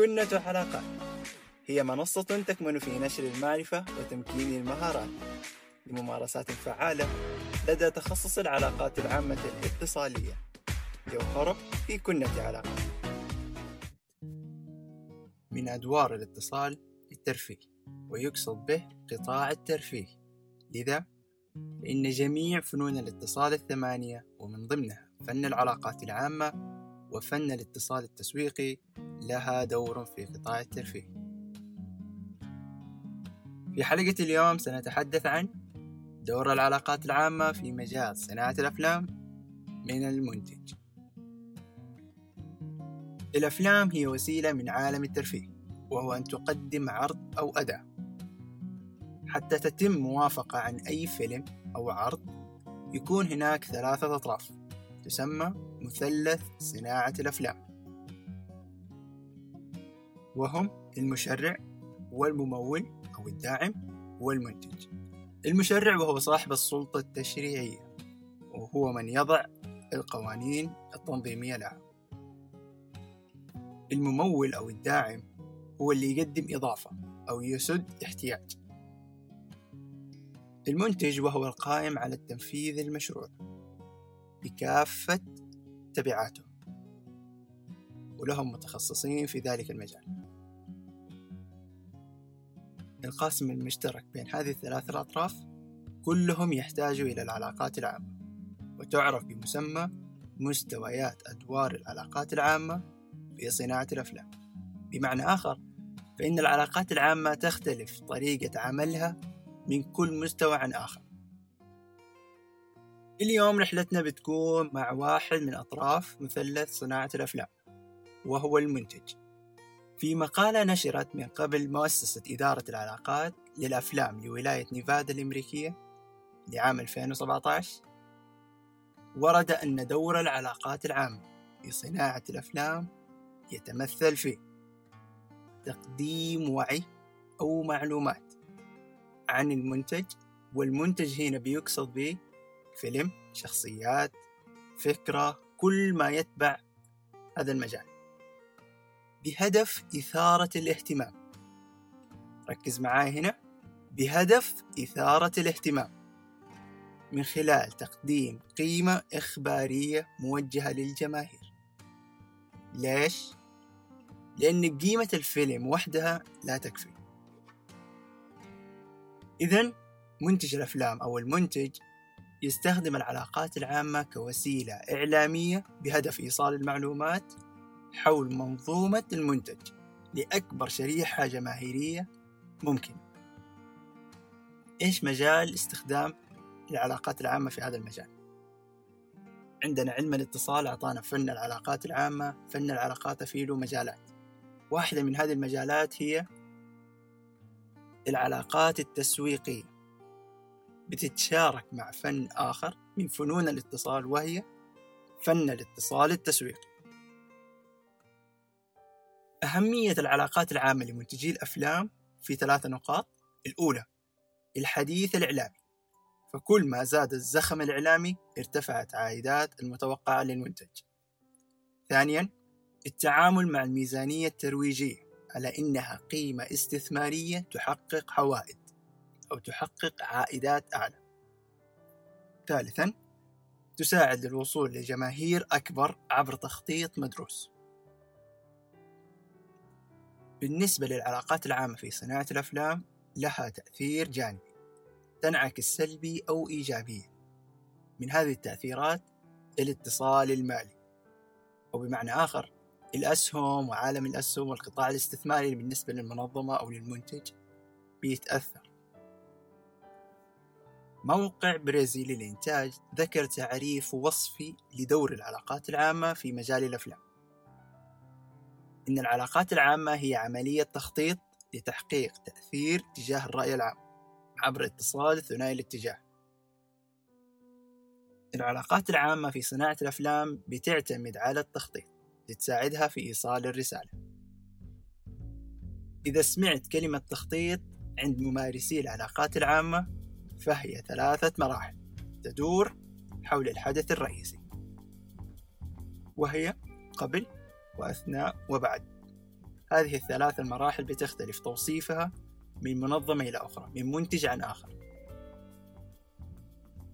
كنة حلقات هي منصة تكمن في نشر المعرفة وتمكين المهارات لممارسات فعالة لدى تخصص العلاقات العامة الاتصالية. جوهره في كنة علاقات من أدوار الاتصال الترفيه ويقصد به قطاع الترفيه. لذا فإن جميع فنون الاتصال الثمانية ومن ضمنها فن العلاقات العامة وفن الاتصال التسويقي لها دور في قطاع الترفيه. في حلقة اليوم سنتحدث عن دور العلاقات العامة في مجال صناعة الأفلام من المنتج. الأفلام هي وسيلة من عالم الترفيه وهو أن تقدم عرض أو أداة. حتى تتم موافقة عن أي فيلم أو عرض يكون هناك ثلاثة أطراف تسمى مثلث صناعة الأفلام. وهم المشرع والممول أو الداعم والمنتج. المشرع وهو صاحب السلطة التشريعية وهو من يضع القوانين التنظيمية لها. الممول أو الداعم هو اللي يقدم إضافة أو يسد احتياج. المنتج وهو القائم على التنفيذ المشروع بكافة تبعاته ولهم متخصصين في ذلك المجال. القاسم المشترك بين هذه الثلاث الأطراف كلهم يحتاجوا إلى العلاقات العامة وتعرف بمسمى مستويات أدوار العلاقات العامة في صناعة الأفلام. بمعنى آخر فإن العلاقات العامة تختلف طريقة عملها من كل مستوى عن آخر. اليوم رحلتنا بتكون مع واحد من أطراف مثلث صناعة الأفلام وهو المنتج. في مقالة نشرت من قبل مؤسسة إدارة العلاقات للأفلام لولاية نيفادا الأمريكية لعام 2017 ورد أن دور العلاقات العامة في صناعة الأفلام يتمثل في تقديم وعي أو معلومات عن المنتج والمنتج هنا بيقصد به فيلم شخصيات فكرة كل ما يتبع هذا المجال. بهدف إثارة الاهتمام. ركز معاي هنا. بهدف إثارة الاهتمام. من خلال تقديم قيمة إخبارية موجهة للجماهير. ليش؟ لأن قيمة الفيلم وحدها لا تكفي. إذا منتج الأفلام أو المنتج يستخدم العلاقات العامة كوسيلة إعلامية بهدف إيصال المعلومات حول منظومة المنتج لأكبر شريحة جماهيرية ممكن. إيش مجال استخدام العلاقات العامة في هذا المجال؟ عندنا علم الاتصال أعطانا فن العلاقات العامة فن العلاقات فيه له مجالات واحدة من هذه المجالات هي العلاقات التسويقية. بتتشارك مع فن آخر من فنون الاتصال وهي فن الاتصال التسويقي. أهمية العلاقات العامة لمنتجي الأفلام في ثلاثة نقاط. الأولى الحديث الإعلامي. فكل ما زاد الزخم الإعلامي ارتفعت عائدات المتوقعة للمنتج. ثانيا التعامل مع الميزانية الترويجية على إنها قيمة استثمارية تحقق عوائد أو تحقق عائدات أعلى. ثالثا تساعد للوصول لجماهير أكبر عبر تخطيط مدروس. بالنسبة للعلاقات العامة في صناعة الأفلام لها تأثير جانبي تنعكس سلبي أو إيجابيا من هذه التأثيرات الاتصال المالي. أو بمعنى آخر الأسهم وعالم الأسهم والقطاع الاستثماري بالنسبة للمنظمة أو للمنتج بيتأثر. موقع برازيلي للإنتاج ذكر تعريف وصفي لدور العلاقات العامة في مجال الأفلام. إن العلاقات العامة هي عملية تخطيط لتحقيق تأثير تجاه الرأي العام عبر اتصال ثنائي الاتجاه. العلاقات العامة في صناعة الأفلام بتعتمد على التخطيط لتساعدها في إيصال الرسالة. إذا سمعت كلمة تخطيط عند ممارسي العلاقات العامة فهي ثلاثة مراحل تدور حول الحدث الرئيسي وهي قبل وأثناء وبعد. هذه الثلاث المراحل بتختلف توصيفها من منظمة إلى أخرى من منتج عن آخر.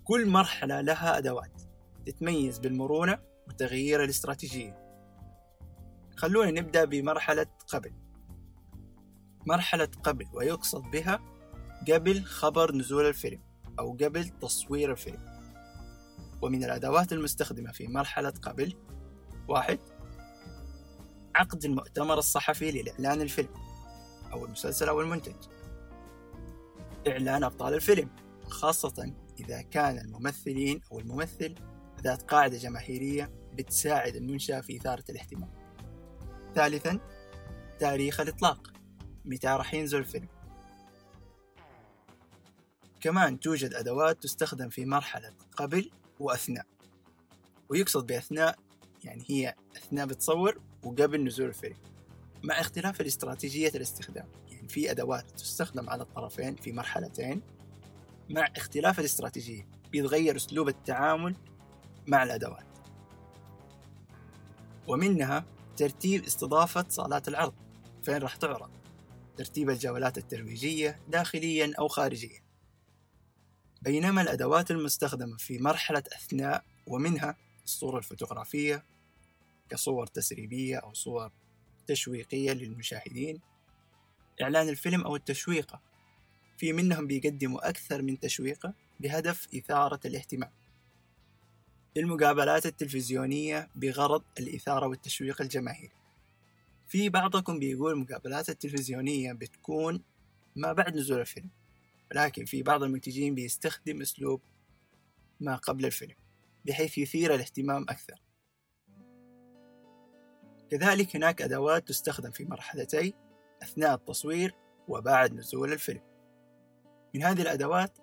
كل مرحلة لها أدوات تتميز بالمرونة وتغيير الاستراتيجية. خلونا نبدأ بمرحلة قبل. مرحلة قبل ويقصد بها قبل خبر نزول الفيلم أو قبل تصوير الفيلم. ومن الأدوات المستخدمة في مرحلة قبل واحد عقد المؤتمر الصحفي لإعلان الفيلم أو المسلسل أو المنتج. إعلان أبطال الفيلم خاصة إذا كان الممثلين أو الممثل ذات قاعدة جماهيرية بتساعد المنشأ في إثارة الاهتمام. ثالثا تاريخ الإطلاق متى راح ينزل الفيلم. كمان توجد أدوات تستخدم في مرحلة قبل وأثناء ويقصد بأثناء يعني هي أثناء بتصور وقبل نزول الفيلم. مع اختلاف الاستراتيجية الاستخدام يعني في أدوات تستخدم على الطرفين في مرحلتين مع اختلاف الاستراتيجية بيتغير أسلوب التعامل مع الأدوات. ومنها ترتيب استضافة صالات العرض فين راح تعرض؟ ترتيب الجولات الترويجية داخليا أو خارجيا. بينما الأدوات المستخدمة في مرحلة أثناء ومنها الصورة الفوتوغرافية كصور تسريبية أو صور تشويقية للمشاهدين. إعلان الفيلم أو التشويقة في منهم بيقدموا أكثر من تشويقة بهدف إثارة الاهتمام. المقابلات التلفزيونية بغرض الإثارة والتشويق الجماهيري. في بعضكم بيقول المقابلات التلفزيونية بتكون ما بعد نزول الفيلم ولكن في بعض المنتجين بيستخدم أسلوب ما قبل الفيلم بحيث يثير الاهتمام أكثر. كذلك هناك أدوات تستخدم في مرحلتي أثناء التصوير وبعد نزول الفيلم. من هذه الأدوات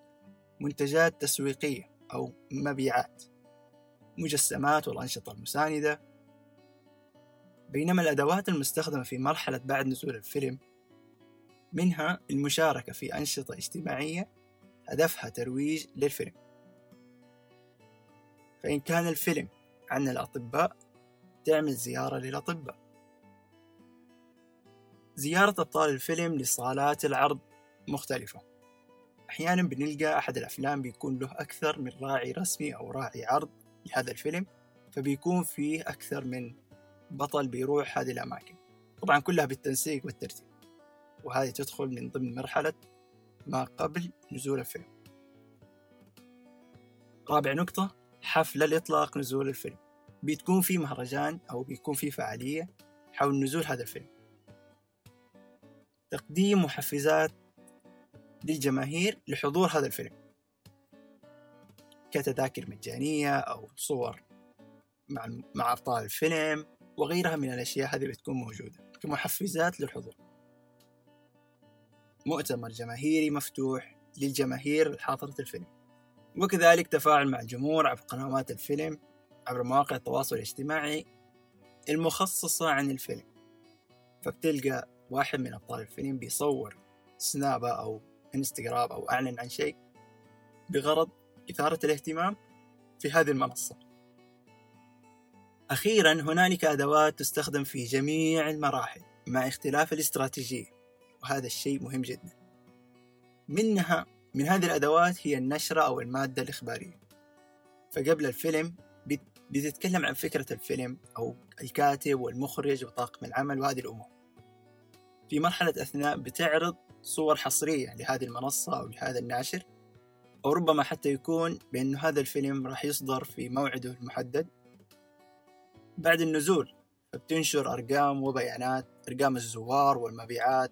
منتجات تسويقية أو مبيعات مجسمات والأنشطة المساندة. بينما الأدوات المستخدمة في مرحلة بعد نزول الفيلم منها المشاركة في أنشطة اجتماعية هدفها ترويج للفيلم. فإن كان الفيلم عن الأطباء تعمل زيارة للأطباء. زيارة أبطال الفيلم لصالات العرض مختلفة. أحيانا بنلقى أحد الأفلام بيكون له أكثر من راعي رسمي أو راعي عرض لهذا الفيلم فبيكون فيه أكثر من بطل بيروح هذه الأماكن. طبعا كلها بالتنسيق والترتيب وهذه تدخل من ضمن مرحلة ما قبل نزول الفيلم. رابع نقطة حفل الإطلاق نزول الفيلم. بتكون في مهرجان أو بيكون في فعالية حول نزول هذا الفيلم. تقديم محفزات للجماهير لحضور هذا الفيلم. كتذاكر مجانية أو صور مع مع أبطال الفيلم وغيرها من الأشياء هذه بتكون موجودة. كمحفزات للحضور. مؤتمر جماهيري مفتوح للجماهير الحاضرة الفيلم. وكذلك تفاعل مع الجمهور عبر قنوات الفيلم عبر مواقع التواصل الاجتماعي المخصصة عن الفيلم. فبتلقى واحد من أبطال الفيلم بيصور سنابة أو انستغرام أو أعلن عن شيء بغرض إثارة الاهتمام في هذه المنصة. أخيرا هنالك أدوات تستخدم في جميع المراحل مع اختلاف الاستراتيجية وهذا الشيء مهم جدا. منها من هذه الأدوات هي النشرة أو المادة الإخبارية. فقبل الفيلم بتتكلم عن فكرة الفيلم أو الكاتب والمخرج وطاقم العمل وهذه الأمور. في مرحلة أثناء بتعرض صور حصرية لهذه المنصة أو لهذا الناشر أو ربما حتى يكون بأنه هذا الفيلم راح يصدر في موعده المحدد. بعد النزول فبتنشر أرقام وبيانات أرقام الزوار والمبيعات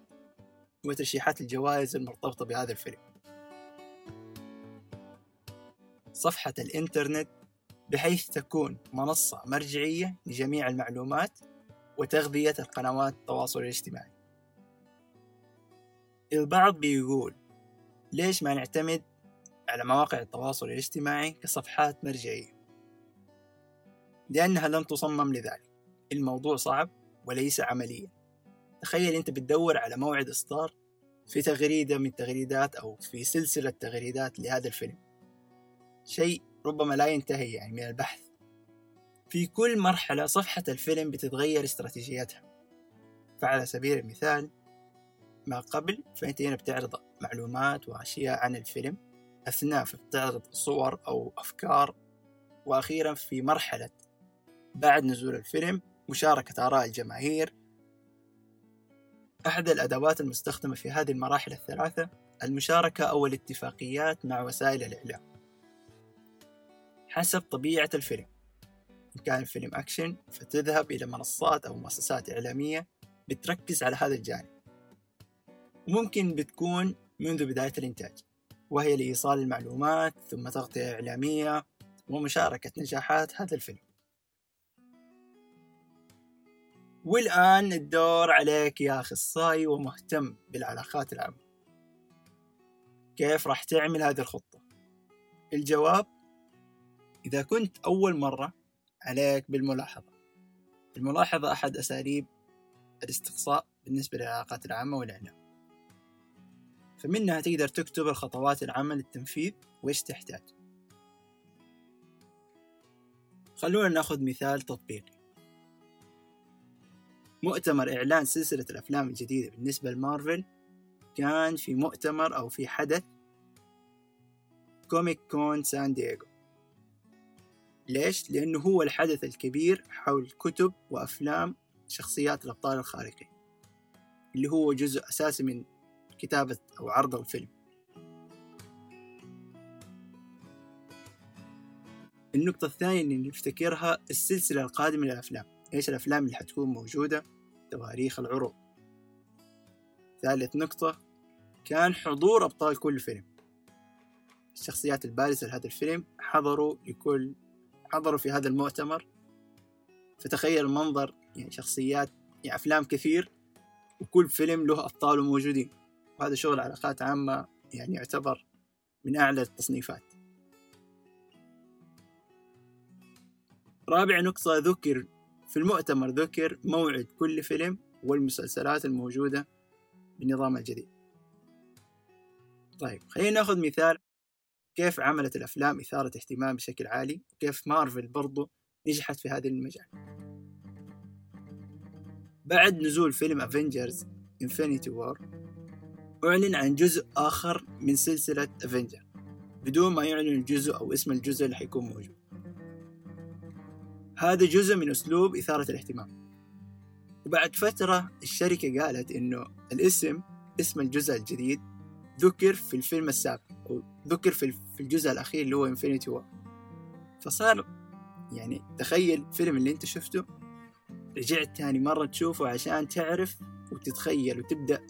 وترشيحات الجوائز المرتبطة بهذا الفيلم. صفحة الإنترنت بحيث تكون منصة مرجعية لجميع المعلومات وتغذية القنوات التواصل الاجتماعي. البعض بيقول ليش ما نعتمد على مواقع التواصل الاجتماعي كصفحات مرجعية؟ لأنها لم تصمم لذلك. الموضوع صعب وليس عمليا. تخيل أنت بتدور على موعد إصدار في تغريدة من تغريدات أو في سلسلة تغريدات لهذا الفيلم. شيء ربما لا ينتهي يعني من البحث. في كل مرحلة صفحة الفيلم بتتغير استراتيجيتها. فعلى سبيل المثال ما قبل فأنت هنا بتعرض معلومات وأشياء عن الفيلم أثناء بتعرض صور أو أفكار وأخيرا في مرحلة بعد نزول الفيلم مشاركة آراء الجماهير. أحد الأدوات المستخدمة في هذه المراحل الثلاثة المشاركة أو الاتفاقيات مع وسائل الإعلام. حسب طبيعة الفيلم. إن كان الفيلم أكشن فتذهب إلى منصات أو مؤسسات إعلامية بتركز على هذا الجانب. ممكن بتكون منذ بداية الإنتاج وهي لإيصال المعلومات ثم تغطية إعلامية ومشاركة نجاحات هذا الفيلم. والآن الدور عليك يا أخصائي ومهتم بالعلاقات العامة. كيف راح تعمل هذه الخطة؟ الجواب إذا كنت أول مرة عليك بالملاحظة. الملاحظة أحد أساليب الاستقصاء بالنسبة للعلاقات العامة والإعلام. فمنها تقدر تكتب الخطوات العامة للتنفيذ وإيش تحتاج. خلونا نأخذ مثال تطبيقي. مؤتمر إعلان سلسلة الأفلام الجديدة بالنسبة لمارفل كان في مؤتمر أو في حدث كوميك كون سان دييغو. ليش؟ لأنه هو الحدث الكبير حول كتب وأفلام شخصيات الأبطال الخارقين اللي هو جزء أساسي من كتابة أو عرض الفيلم. النقطة الثانية اللي نفتكرها السلسلة القادمة للأفلام. إيش الأفلام اللي حتكون موجودة؟ تواريخ العروض. ثالث نقطة كان حضور أبطال كل فيلم. الشخصيات البارزة لهذا الفيلم حضروا لكل حضروا في هذا المؤتمر فتخيل المنظر يعني شخصيات يعني أفلام كثير وكل فيلم له أبطاله موجودين. وهذا شغل علاقات عامة يعني يعتبر من أعلى التصنيفات. رابع نقطة ذكر في المؤتمر ذكر موعد كل فيلم والمسلسلات الموجودة بالنظام الجديد. طيب خلينا ناخذ مثال كيف عملت الأفلام إثارة اهتمام بشكل عالي وكيف مارفل برضو نجحت في هذا المجال. بعد نزول فيلم افنجرز انفينيتي وور أعلن عن جزء آخر من سلسلة افنجر بدون ما يعلن الجزء أو اسم الجزء اللي حيكون موجود. هذا جزء من أسلوب إثارة الاهتمام. وبعد فترة الشركة قالت إنه الاسم اسم الجزء الجديد ذكر في الفيلم السابق أو ذكر في الجزء الأخير اللي هو انفينيتي وور فصار يعني تخيل الفيلم اللي أنت شفته رجعت تاني مرة تشوفه عشان تعرف وتتخيل وتبدأ.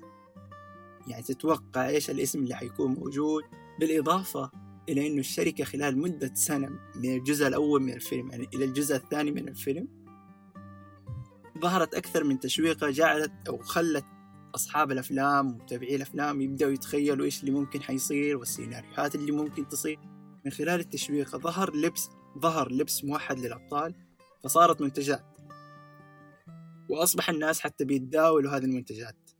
يعني تتوقع إيش الاسم اللي حيكون موجود. بالإضافة إلى أنه الشركة خلال مدة سنة من الجزء الأول من الفيلم يعني إلى الجزء الثاني من الفيلم ظهرت أكثر من تشويقة جعلت أو خلت أصحاب الأفلام ومتابعي الأفلام يبدأوا يتخيلوا إيش اللي ممكن حيصير والسيناريوهات اللي ممكن تصير. من خلال التشويق ظهر لبس ظهر لبس موحد للأبطال فصارت منتجات. وأصبح الناس حتى بيتداولوا هذه المنتجات.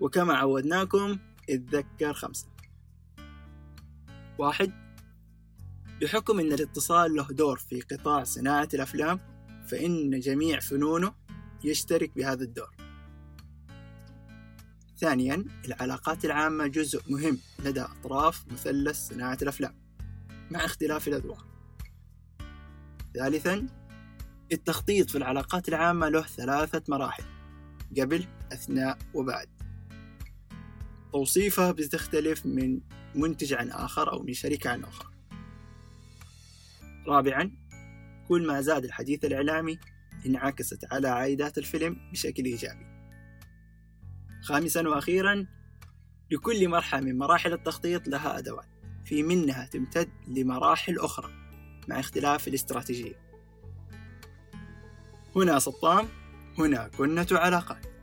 وكما عودناكم اتذكر خمسة. واحد بحكم أن الاتصال له دور في قطاع صناعة الأفلام فإن جميع فنونه يشترك بهذا الدور. ثانيا العلاقات العامة جزء مهم لدى أطراف مثلث صناعة الأفلام مع اختلاف الأذواق. ثالثا التخطيط في العلاقات العامة له ثلاثة مراحل قبل أثناء وبعد. توصيفها بتختلف من منتج عن آخر أو من شركة عن أخرى رابعا كل ما زاد الحديث الإعلامي انعكست على عائدات الفيلم بشكل إيجابي. خامسا وأخيرا لكل مرحلة من مراحل التخطيط لها أدوات في منها تمتد لمراحل أخرى مع اختلاف الاستراتيجية. هنا سطام هنا كنة علاقات.